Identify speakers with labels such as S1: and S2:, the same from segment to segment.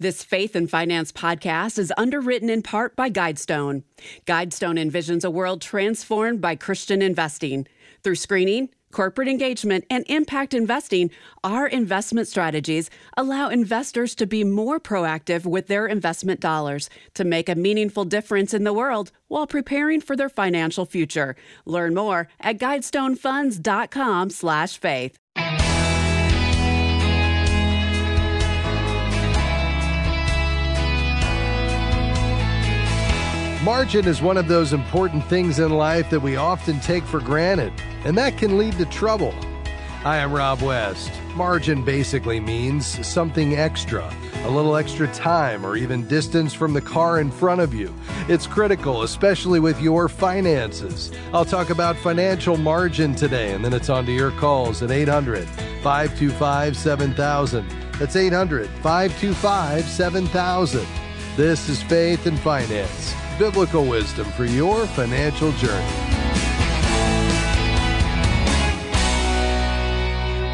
S1: This Faith and Finance podcast is underwritten in part by Guidestone. Guidestone envisions a world transformed by Christian investing. Through screening, corporate engagement, and impact investing, our investment strategies allow investors to be more proactive with their investment dollars to make a meaningful difference in the world while preparing for their financial future. Learn more at guidestonefunds.com/faith.
S2: Margin is one of those important things in life that we often take for granted, and that can lead to trouble. Hi, I'm Rob West. Margin basically means something extra, a little extra time or even distance from the car in front of you. It's critical, especially with your finances. I'll talk about financial margin today, and then it's on to your calls at 800 525 7000. That's 800 525 7000. This is Faith and Finance biblical wisdom for your financial journey.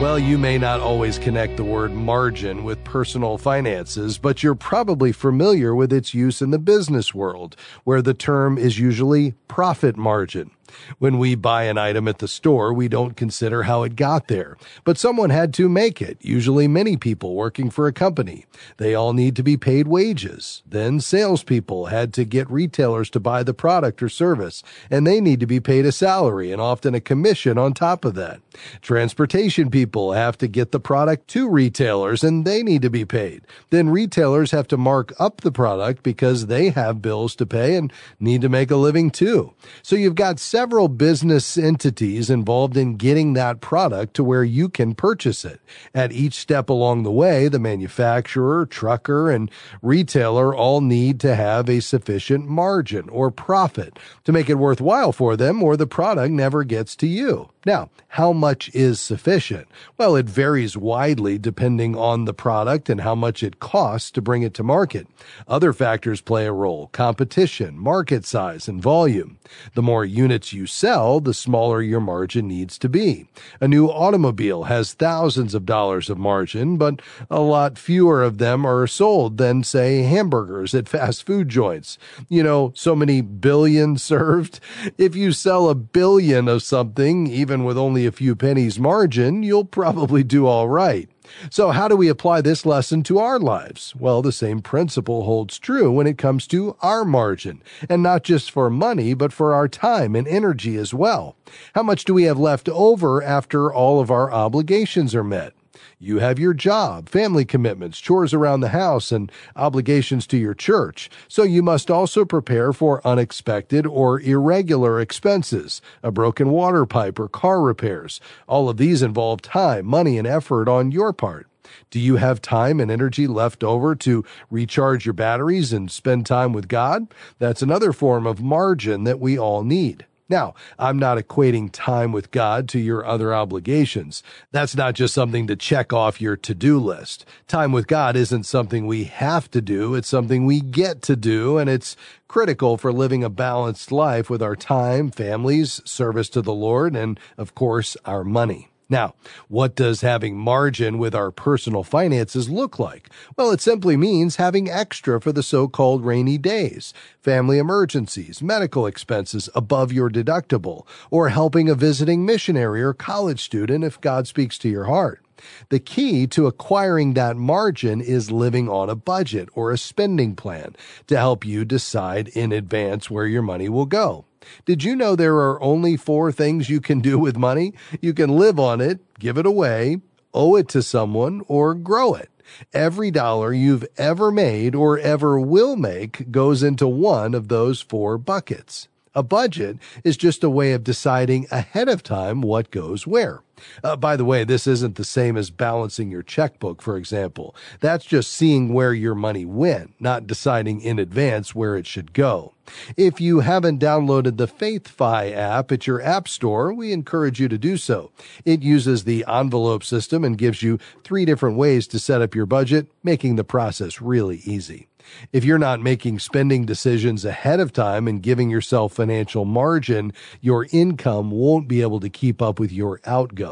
S2: Well, you may not always connect the word margin with personal finances, but you're probably familiar with its use in the business world, where the term is usually profit margin. When we buy an item at the store, we don't consider how it got there. But someone had to make it, usually many people working for a company. They all need to be paid wages. Then salespeople had to get retailers to buy the product or service, and they need to be paid a salary and often a commission on top of that. Transportation people have to get the product to retailers, and they need to be paid. Then retailers have to mark up the product because they have bills to pay and need to make a living too. So you've got several business entities involved in getting that product to where you can purchase it. At each step along the way, the manufacturer, trucker, and retailer all need to have a sufficient margin or profit to make it worthwhile for them or the product never gets to you. Now, how much is sufficient? Well, it varies widely depending on the product and how much it costs to bring it to market. Other factors play a role competition, market size, and volume. The more units you sell, the smaller your margin needs to be. A new automobile has thousands of dollars of margin, but a lot fewer of them are sold than, say, hamburgers at fast food joints. You know, so many billion served. If you sell a billion of something, even even with only a few pennies margin, you'll probably do all right. So, how do we apply this lesson to our lives? Well, the same principle holds true when it comes to our margin, and not just for money, but for our time and energy as well. How much do we have left over after all of our obligations are met? You have your job, family commitments, chores around the house, and obligations to your church. So you must also prepare for unexpected or irregular expenses, a broken water pipe or car repairs. All of these involve time, money, and effort on your part. Do you have time and energy left over to recharge your batteries and spend time with God? That's another form of margin that we all need. Now, I'm not equating time with God to your other obligations. That's not just something to check off your to-do list. Time with God isn't something we have to do. It's something we get to do, and it's critical for living a balanced life with our time, families, service to the Lord, and of course, our money. Now, what does having margin with our personal finances look like? Well, it simply means having extra for the so-called rainy days, family emergencies, medical expenses above your deductible, or helping a visiting missionary or college student if God speaks to your heart. The key to acquiring that margin is living on a budget or a spending plan to help you decide in advance where your money will go. Did you know there are only four things you can do with money? You can live on it, give it away, owe it to someone, or grow it. Every dollar you've ever made or ever will make goes into one of those four buckets. A budget is just a way of deciding ahead of time what goes where. Uh, by the way, this isn't the same as balancing your checkbook, for example. That's just seeing where your money went, not deciding in advance where it should go. If you haven't downloaded the FaithFi app at your app store, we encourage you to do so. It uses the envelope system and gives you three different ways to set up your budget, making the process really easy. If you're not making spending decisions ahead of time and giving yourself financial margin, your income won't be able to keep up with your outgo.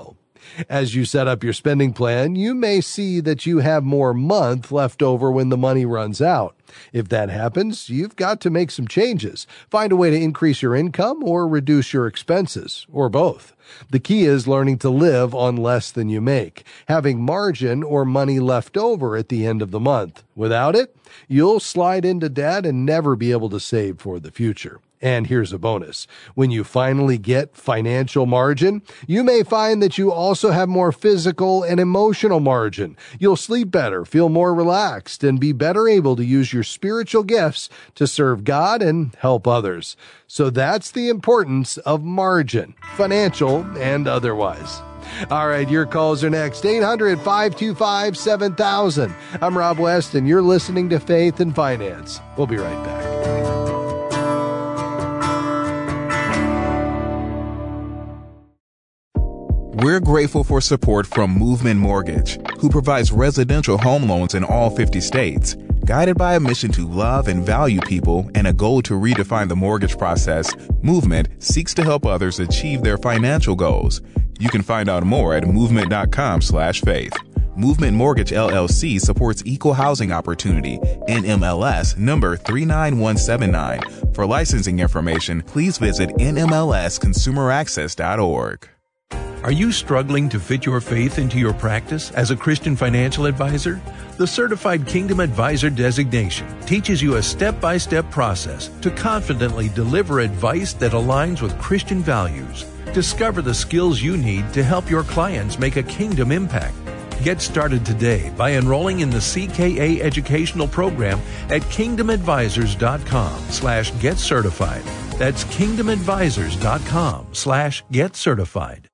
S2: As you set up your spending plan, you may see that you have more month left over when the money runs out. If that happens, you've got to make some changes. Find a way to increase your income or reduce your expenses, or both. The key is learning to live on less than you make, having margin or money left over at the end of the month. Without it, you'll slide into debt and never be able to save for the future. And here's a bonus. When you finally get financial margin, you may find that you also have more physical and emotional margin. You'll sleep better, feel more relaxed, and be better able to use your spiritual gifts to serve God and help others. So that's the importance of margin, financial and otherwise. All right, your calls are next. 800 525 7000. I'm Rob West, and you're listening to Faith and Finance. We'll be right back.
S3: We're grateful for support from Movement Mortgage, who provides residential home loans in all 50 states. Guided by a mission to love and value people and a goal to redefine the mortgage process, Movement seeks to help others achieve their financial goals. You can find out more at movement.com/faith. Movement Mortgage LLC supports equal housing opportunity, NMLS number 39179. For licensing information, please visit nmlsconsumeraccess.org.
S4: Are you struggling to fit your faith into your practice as a Christian financial advisor? The Certified Kingdom Advisor designation teaches you a step by step process to confidently deliver advice that aligns with Christian values. Discover the skills you need to help your clients make a kingdom impact. Get started today by enrolling in the CKA educational program at kingdomadvisors.com slash get certified. That's kingdomadvisors.com slash get certified.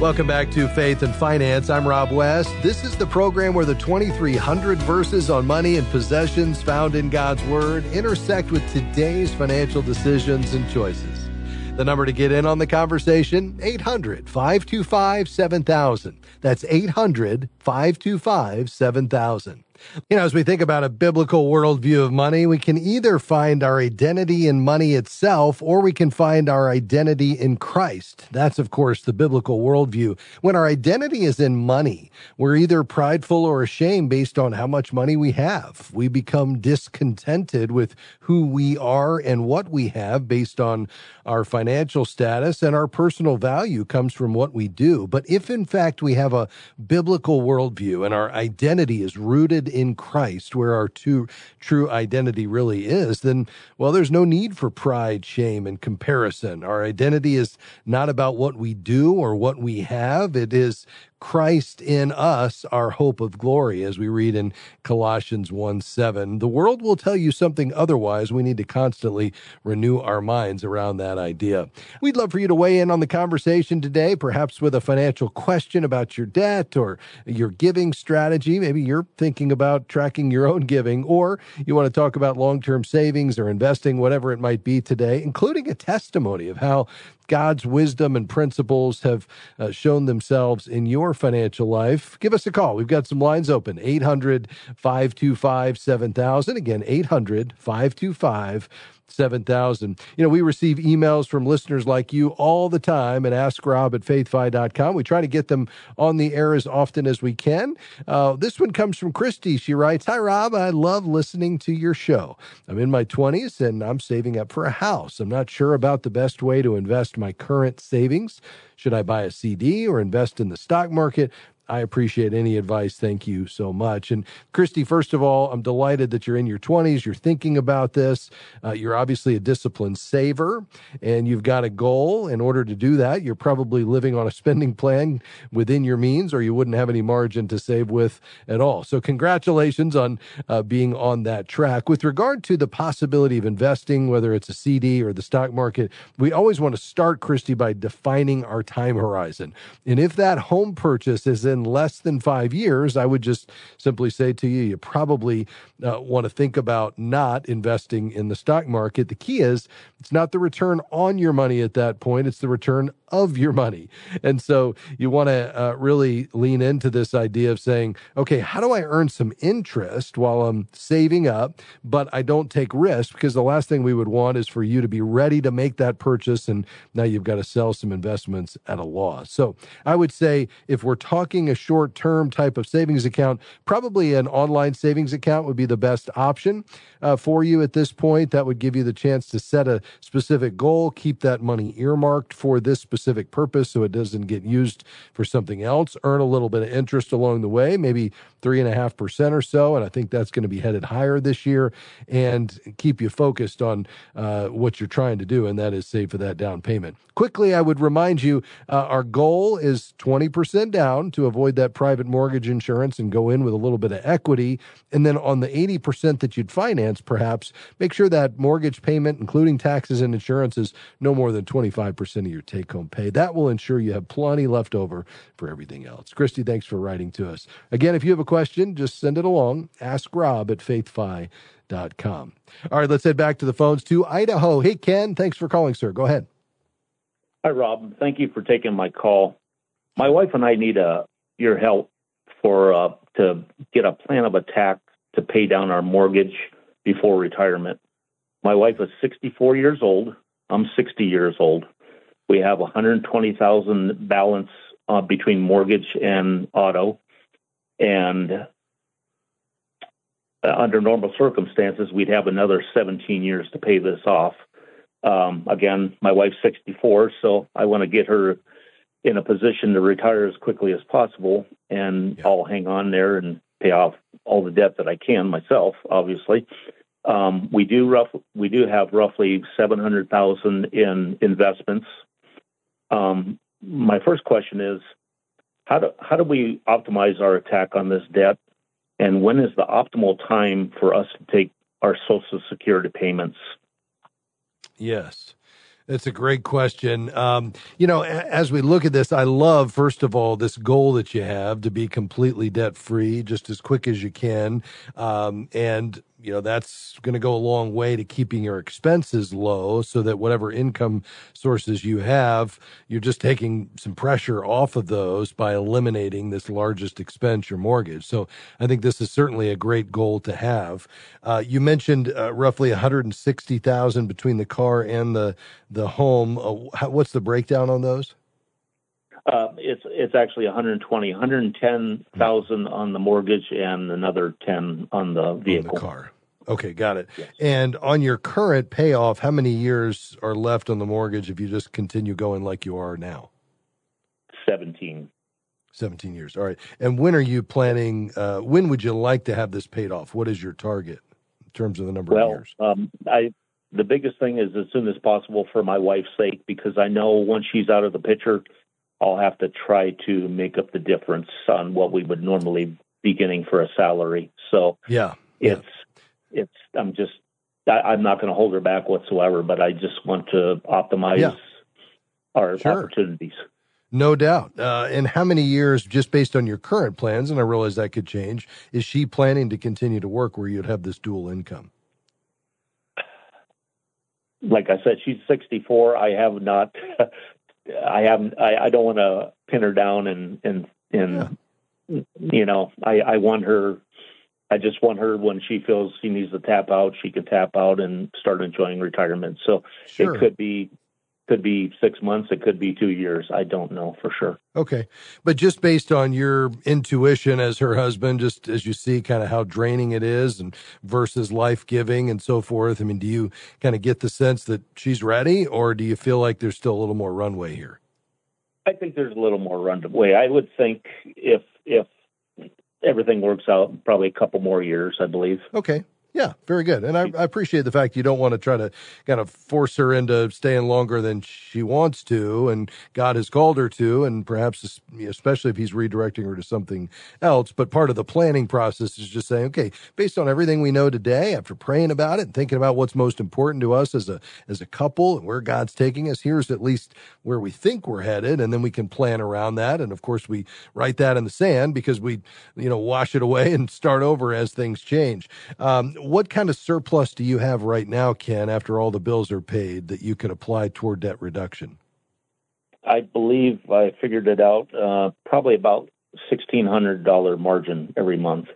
S2: Welcome back to Faith and Finance. I'm Rob West. This is the program where the 2,300 verses on money and possessions found in God's Word intersect with today's financial decisions and choices. The number to get in on the conversation, 800 525 7000. That's 800 525 7000. You know, as we think about a biblical worldview of money, we can either find our identity in money itself or we can find our identity in Christ. That's, of course, the biblical worldview. When our identity is in money, we're either prideful or ashamed based on how much money we have. We become discontented with who we are and what we have based on our financial status, and our personal value comes from what we do. But if, in fact, we have a biblical worldview and our identity is rooted in Christ, where our true, true identity really is, then, well, there's no need for pride, shame, and comparison. Our identity is not about what we do or what we have. It is Christ in us, our hope of glory, as we read in Colossians 1 7. The world will tell you something otherwise. We need to constantly renew our minds around that idea. We'd love for you to weigh in on the conversation today, perhaps with a financial question about your debt or your giving strategy. Maybe you're thinking about tracking your own giving, or you want to talk about long term savings or investing, whatever it might be today, including a testimony of how God's wisdom and principles have uh, shown themselves in your financial life, give us a call. We've got some lines open 800 525 7000. Again, 800 525 7,000. You know, we receive emails from listeners like you all the time at AskRob at faithfi.com. We try to get them on the air as often as we can. Uh, this one comes from Christy. She writes Hi, Rob. I love listening to your show. I'm in my 20s and I'm saving up for a house. I'm not sure about the best way to invest my current savings. Should I buy a CD or invest in the stock market? I appreciate any advice. Thank you so much. And Christy, first of all, I'm delighted that you're in your 20s. You're thinking about this. Uh, you're obviously a disciplined saver and you've got a goal. In order to do that, you're probably living on a spending plan within your means, or you wouldn't have any margin to save with at all. So, congratulations on uh, being on that track. With regard to the possibility of investing, whether it's a CD or the stock market, we always want to start, Christy, by defining our time horizon. And if that home purchase is in in less than five years, I would just simply say to you, you probably uh, want to think about not investing in the stock market. The key is it's not the return on your money at that point, it's the return of your money. And so you want to uh, really lean into this idea of saying, okay, how do I earn some interest while I'm saving up, but I don't take risk? Because the last thing we would want is for you to be ready to make that purchase and now you've got to sell some investments at a loss. So I would say if we're talking a short term type of savings account, probably an online savings account would be the best option uh, for you at this point. That would give you the chance to set a specific goal, keep that money earmarked for this specific purpose so it doesn't get used for something else, earn a little bit of interest along the way, maybe three and a half percent or so. And I think that's going to be headed higher this year and keep you focused on uh, what you're trying to do, and that is save for that down payment. Quickly, I would remind you uh, our goal is 20% down to avoid that private mortgage insurance and go in with a little bit of equity. And then on the 80% that you'd finance, perhaps make sure that mortgage payment, including taxes and insurance, is no more than 25% of your take home pay. That will ensure you have plenty left over for everything else. Christy, thanks for writing to us. Again, if you have a question, just send it along. Ask Rob at faithfi.com. All right, let's head back to the phones to Idaho. Hey, Ken, thanks for calling, sir. Go ahead.
S5: Hi, Rob. Thank you for taking my call. My wife and I need uh, your help for uh, to get a plan of attack to pay down our mortgage before retirement. My wife is 64 years old. I'm 60 years old. We have 120,000 balance uh, between mortgage and auto, and uh, under normal circumstances, we'd have another 17 years to pay this off. Um, again, my wife's 64, so I want to get her in a position to retire as quickly as possible, and yeah. I'll hang on there and pay off all the debt that I can myself, obviously. Um, we do rough, we do have roughly 700,000 in investments. Um, my first question is, how do how do we optimize our attack on this debt, and when is the optimal time for us to take our Social Security payments?
S2: Yes. That's a great question. Um, you know, as we look at this, I love, first of all, this goal that you have to be completely debt free just as quick as you can. Um, and you know that's going to go a long way to keeping your expenses low so that whatever income sources you have you're just taking some pressure off of those by eliminating this largest expense your mortgage. So i think this is certainly a great goal to have. Uh, you mentioned uh, roughly 160000 between the car and the the home. Uh, what's the breakdown on those
S5: uh, it's it's actually 120, 110,000 on the mortgage and another 10 on the vehicle.
S2: On the car. Okay, got it. Yes. And on your current payoff, how many years are left on the mortgage if you just continue going like you are now?
S5: 17.
S2: 17 years. All right. And when are you planning, uh, when would you like to have this paid off? What is your target in terms of the number
S5: well,
S2: of years?
S5: Um, I, the biggest thing is as soon as possible for my wife's sake, because I know once she's out of the picture, I'll have to try to make up the difference on what we would normally be getting for a salary. So
S2: yeah,
S5: it's yeah. it's I'm just I, am not going to hold her back whatsoever, but I just want to optimize yeah. our sure. opportunities.
S2: No doubt. Uh, and how many years, just based on your current plans, and I realize that could change, is she planning to continue to work where you'd have this dual income?
S5: Like I said, she's 64. I have not I haven't. I, I don't want to pin her down and and and yeah. you know. I I want her. I just want her when she feels she needs to tap out, she can tap out and start enjoying retirement. So sure. it could be could be six months, it could be two years. I don't know for sure.
S2: Okay. But just based on your intuition as her husband, just as you see kind of how draining it is and versus life giving and so forth, I mean, do you kind of get the sense that she's ready or do you feel like there's still a little more runway here?
S5: I think there's a little more runway. I would think if if everything works out, probably a couple more years, I believe.
S2: Okay. Yeah, very good. And I, I, appreciate the fact you don't want to try to kind of force her into staying longer than she wants to and God has called her to, and perhaps especially if he's redirecting her to something else. But part of the planning process is just saying, okay, based on everything we know today, after praying about it and thinking about what's most important to us as a as a couple and where God's taking us, here's at least where we think we're headed, and then we can plan around that. And of course, we write that in the sand because we, you know, wash it away and start over as things change. Um, what kind of surplus do you have right now, Ken, after all the bills are paid that you can apply toward debt reduction?
S5: I believe I figured it out. Uh, probably about sixteen hundred dollar margin every month.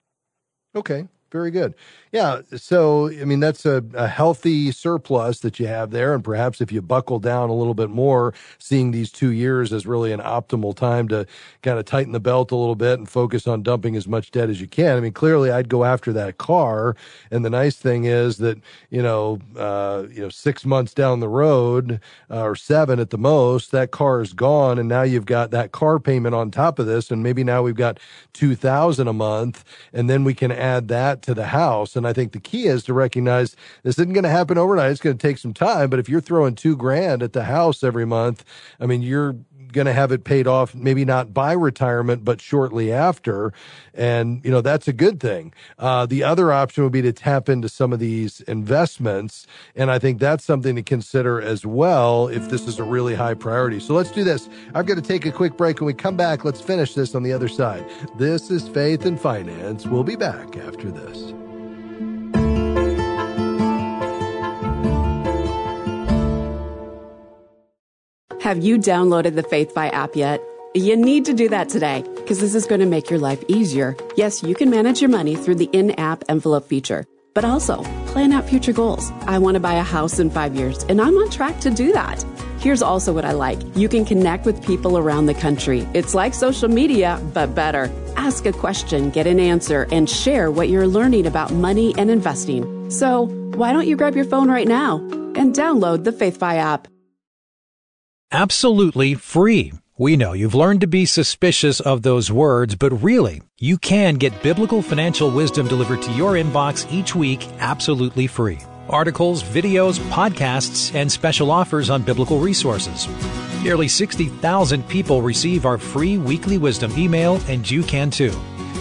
S2: Okay, very good. Yeah. So, I mean, that's a, a, healthy surplus that you have there. And perhaps if you buckle down a little bit more, seeing these two years as really an optimal time to kind of tighten the belt a little bit and focus on dumping as much debt as you can. I mean, clearly I'd go after that car. And the nice thing is that, you know, uh, you know, six months down the road uh, or seven at the most, that car is gone. And now you've got that car payment on top of this. And maybe now we've got 2000 a month. And then we can add that to the house. And I think the key is to recognize this isn't going to happen overnight. It's going to take some time. But if you're throwing two grand at the house every month, I mean, you're going to have it paid off, maybe not by retirement, but shortly after. And, you know, that's a good thing. Uh, the other option would be to tap into some of these investments. And I think that's something to consider as well if this is a really high priority. So let's do this. I've got to take a quick break. When we come back, let's finish this on the other side. This is Faith and Finance. We'll be back after this.
S1: Have you downloaded the FaithFi app yet? You need to do that today because this is going to make your life easier. Yes, you can manage your money through the in app envelope feature, but also plan out future goals. I want to buy a house in five years, and I'm on track to do that. Here's also what I like you can connect with people around the country. It's like social media, but better. Ask a question, get an answer, and share what you're learning about money and investing. So, why don't you grab your phone right now and download the FaithFi app?
S6: Absolutely free. We know you've learned to be suspicious of those words, but really, you can get biblical financial wisdom delivered to your inbox each week absolutely free. Articles, videos, podcasts, and special offers on biblical resources. Nearly 60,000 people receive our free weekly wisdom email, and you can too.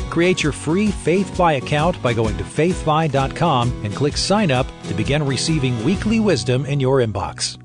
S6: Create your free FaithFi account by going to faithfi.com and click sign up to begin receiving weekly wisdom in your inbox.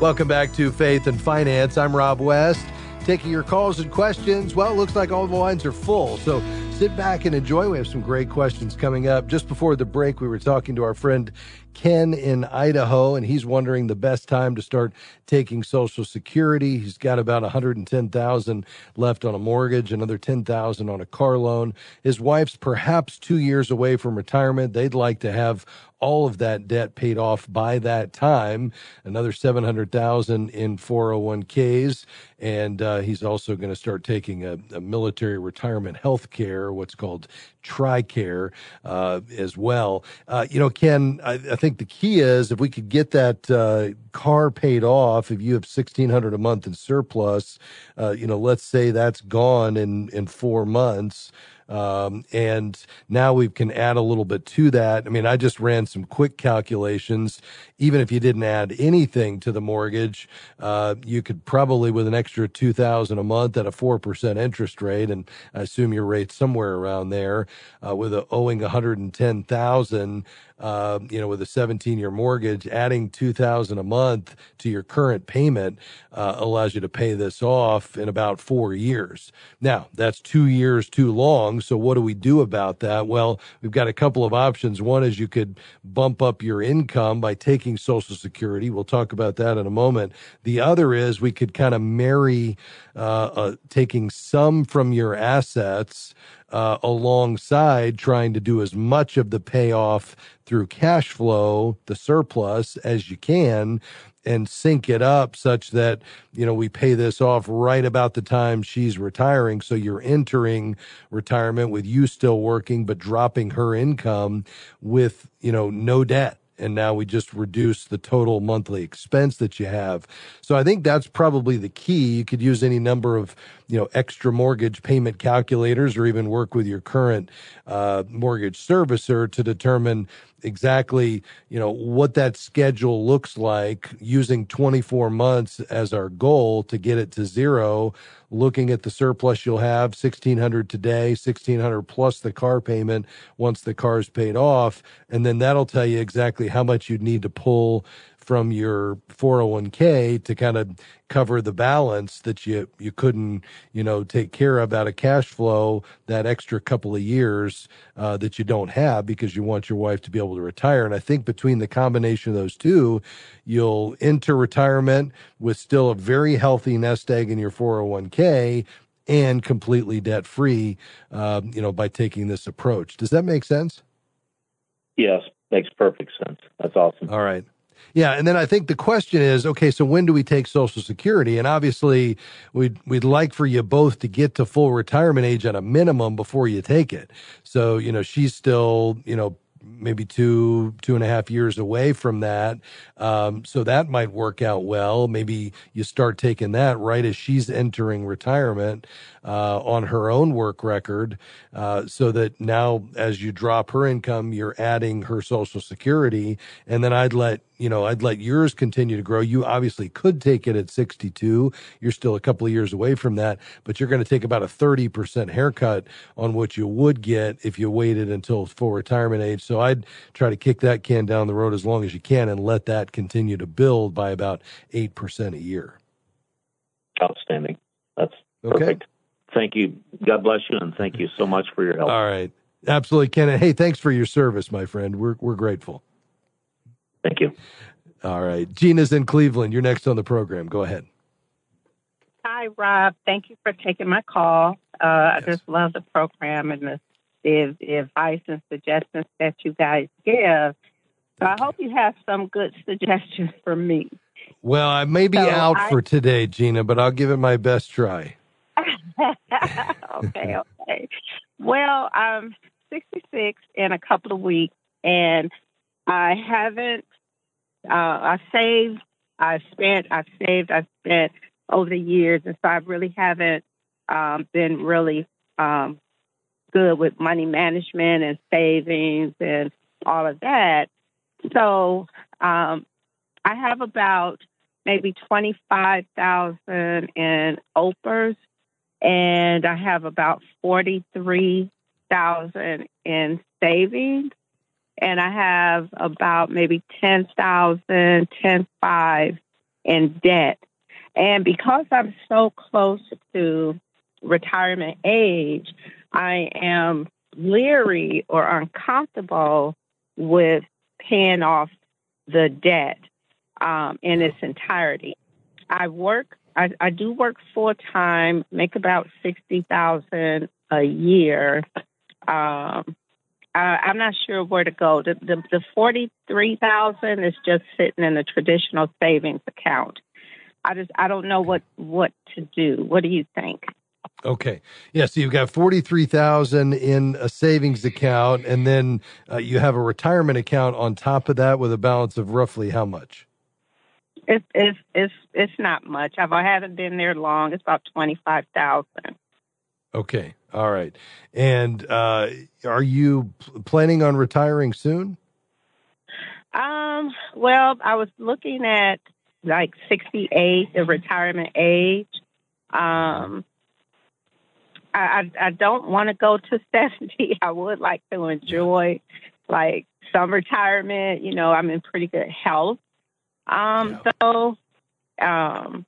S2: Welcome back to Faith and Finance. I'm Rob West, taking your calls and questions. Well, it looks like all the lines are full, so sit back and enjoy. We have some great questions coming up. Just before the break, we were talking to our friend Ken in Idaho, and he's wondering the best time to start taking Social Security. He's got about 110,000 left on a mortgage, another 10,000 on a car loan. His wife's perhaps two years away from retirement. They'd like to have all of that debt paid off by that time. Another 700,000 in 401ks. And uh, he's also going to start taking a, a, military retirement health care, what's called TRICARE, uh, as well. Uh, you know, Ken, I, I, think the key is if we could get that uh, car paid off, if you have 1600 a month in surplus, uh, you know, let's say that's gone in, in four months. Um, and now we can add a little bit to that. I mean, I just ran some quick calculations. Even if you didn't add anything to the mortgage, uh, you could probably with an extra 2000 a month at a 4% interest rate. And I assume your rate somewhere around there, uh, with a, owing 110,000, uh, you know, with a 17 year mortgage, adding 2000 a month to your current payment uh, allows you to pay this off in about four years. Now, that's two years too long. So what do we do about that? Well, we've got a couple of options. One is you could bump up your income by taking Social Security. We'll talk about that in a moment. The other is we could kind of marry uh, uh, taking some from your assets uh, alongside trying to do as much of the payoff through cash flow, the surplus, as you can and sync it up such that you know we pay this off right about the time she's retiring. So you're entering retirement with you still working but dropping her income with you know no debt and now we just reduce the total monthly expense that you have. So I think that's probably the key. You could use any number of, you know, extra mortgage payment calculators or even work with your current uh, mortgage servicer to determine exactly, you know, what that schedule looks like using 24 months as our goal to get it to zero, looking at the surplus you'll have, 1600 today, 1600 plus the car payment once the car's paid off, and then that'll tell you exactly how much you'd need to pull from your 401k to kind of cover the balance that you you couldn't you know take care of out of cash flow that extra couple of years uh, that you don't have because you want your wife to be able to retire. And i think between the combination of those two you'll enter retirement with still a very healthy nest egg in your 401k and completely debt free uh, you know by taking this approach. Does that make sense?
S5: Yes makes perfect sense. That's awesome.
S2: All right yeah, and then I think the question is, okay, so when do we take Social Security? And obviously, we'd we'd like for you both to get to full retirement age at a minimum before you take it. So you know, she's still you know maybe two two and a half years away from that. Um, so that might work out well. Maybe you start taking that right as she's entering retirement uh, on her own work record uh, so that now as you drop her income you're adding her social security. And then i'd let you know i'd let yours continue to grow. You obviously could take it at 62 you're still a couple of years away from that but you're going to take about a 30% haircut on what you would get if you waited until full retirement age so i'd try to kick that can down the road as long as you can and let that continue to build by about 8% a year
S5: outstanding that's okay. perfect thank you. God bless you, and thank you so much for your help.
S2: All right, absolutely, Ken. Hey, thanks for your service, my friend. We're we're grateful.
S5: Thank you.
S2: All right, Gina's in Cleveland. You're next on the program. Go ahead.
S7: Hi, Rob. Thank you for taking my call. Uh, yes. I just love the program and the, the, the advice and suggestions that you guys give. So I hope you have some good suggestions for me.
S2: Well, I may be so out I, for today, Gina, but I'll give it my best try.
S7: okay, okay. Well, I'm 66 in a couple of weeks, and I haven't. Uh, I saved. I've spent. I've saved. I've spent over the years, and so I really haven't um, been really um, good with money management and savings and all of that. So um, I have about maybe twenty five thousand in OPERS and I have about forty three thousand in savings, and I have about maybe ten thousand, ten five in debt. And because I'm so close to retirement age, I am leery or uncomfortable with paying off the debt um, in its entirety. I work I, I do work full time, make about sixty thousand a year. Um, I, I'm not sure where to go. The the, the forty three thousand is just sitting in a traditional savings account. I just I don't know what what to do. What do you think?
S2: Okay. Yeah. So you've got 43,000 in a savings account and then uh, you have a retirement account on top of that with a balance of roughly how much?
S7: It's it's it's it's not much. I've, I haven't been there long. It's about twenty five thousand.
S2: Okay, all right. And uh, are you planning on retiring soon?
S7: Um. Well, I was looking at like sixty eight, the retirement age. Um. I, I, don't want to go to 70. I would like to enjoy like some retirement. You know, I'm in pretty good health. Um, yeah. So, um,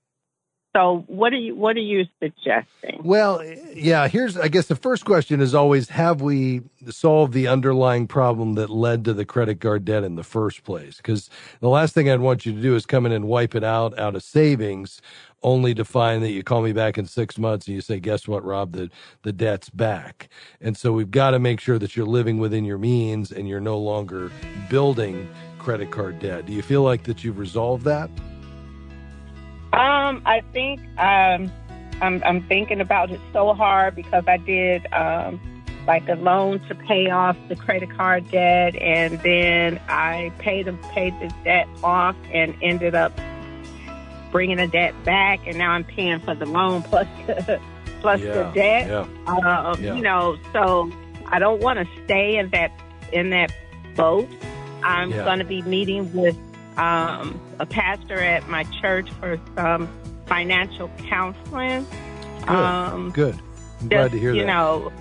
S7: so what are you what are you suggesting?
S2: Well, yeah, here's I guess the first question is always have we solved the underlying problem that led to the credit card debt in the first place? Cuz the last thing I'd want you to do is come in and wipe it out out of savings only to find that you call me back in six months and you say, guess what, Rob, the, the debt's back. And so we've got to make sure that you're living within your means and you're no longer building credit card debt. Do you feel like that you've resolved that?
S7: Um, I think um, I'm, I'm thinking about it so hard because I did um, like a loan to pay off the credit card debt, and then I paid paid the debt off and ended up bringing the debt back, and now I'm paying for the loan plus the, plus
S2: Yeah,
S7: the debt.
S2: yeah.
S7: Um,
S2: Yeah.
S7: You know, so I don't want to stay in that in that boat. I'm going to be meeting with um, a pastor at my church for some financial counseling.
S2: Good.
S7: Um,
S2: Good. I'm glad
S7: just,
S2: to hear
S7: you
S2: that.
S7: know,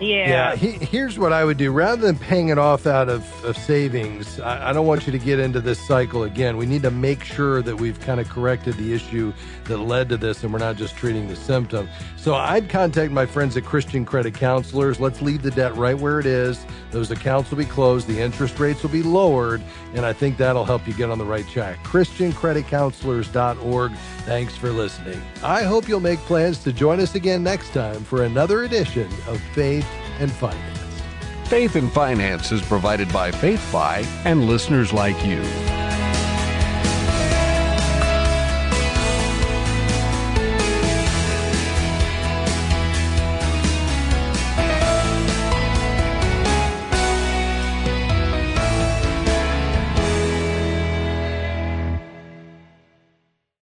S7: yeah.
S2: Yeah, he, here's what I would do. Rather than paying it off out of, of savings, I, I don't want you to get into this cycle again. We need to make sure that we've kind of corrected the issue that led to this and we're not just treating the symptom. So I'd contact my friends at Christian Credit Counselors. Let's leave the debt right where it is. Those accounts will be closed, the interest rates will be lowered, and I think that'll help you get on the right track. ChristianCreditCounselors.org. Thanks for listening. I hope you'll make plans to join us again next time for another edition of Faith and Finance.
S8: Faith and Finance is provided by FaithFi and listeners like you.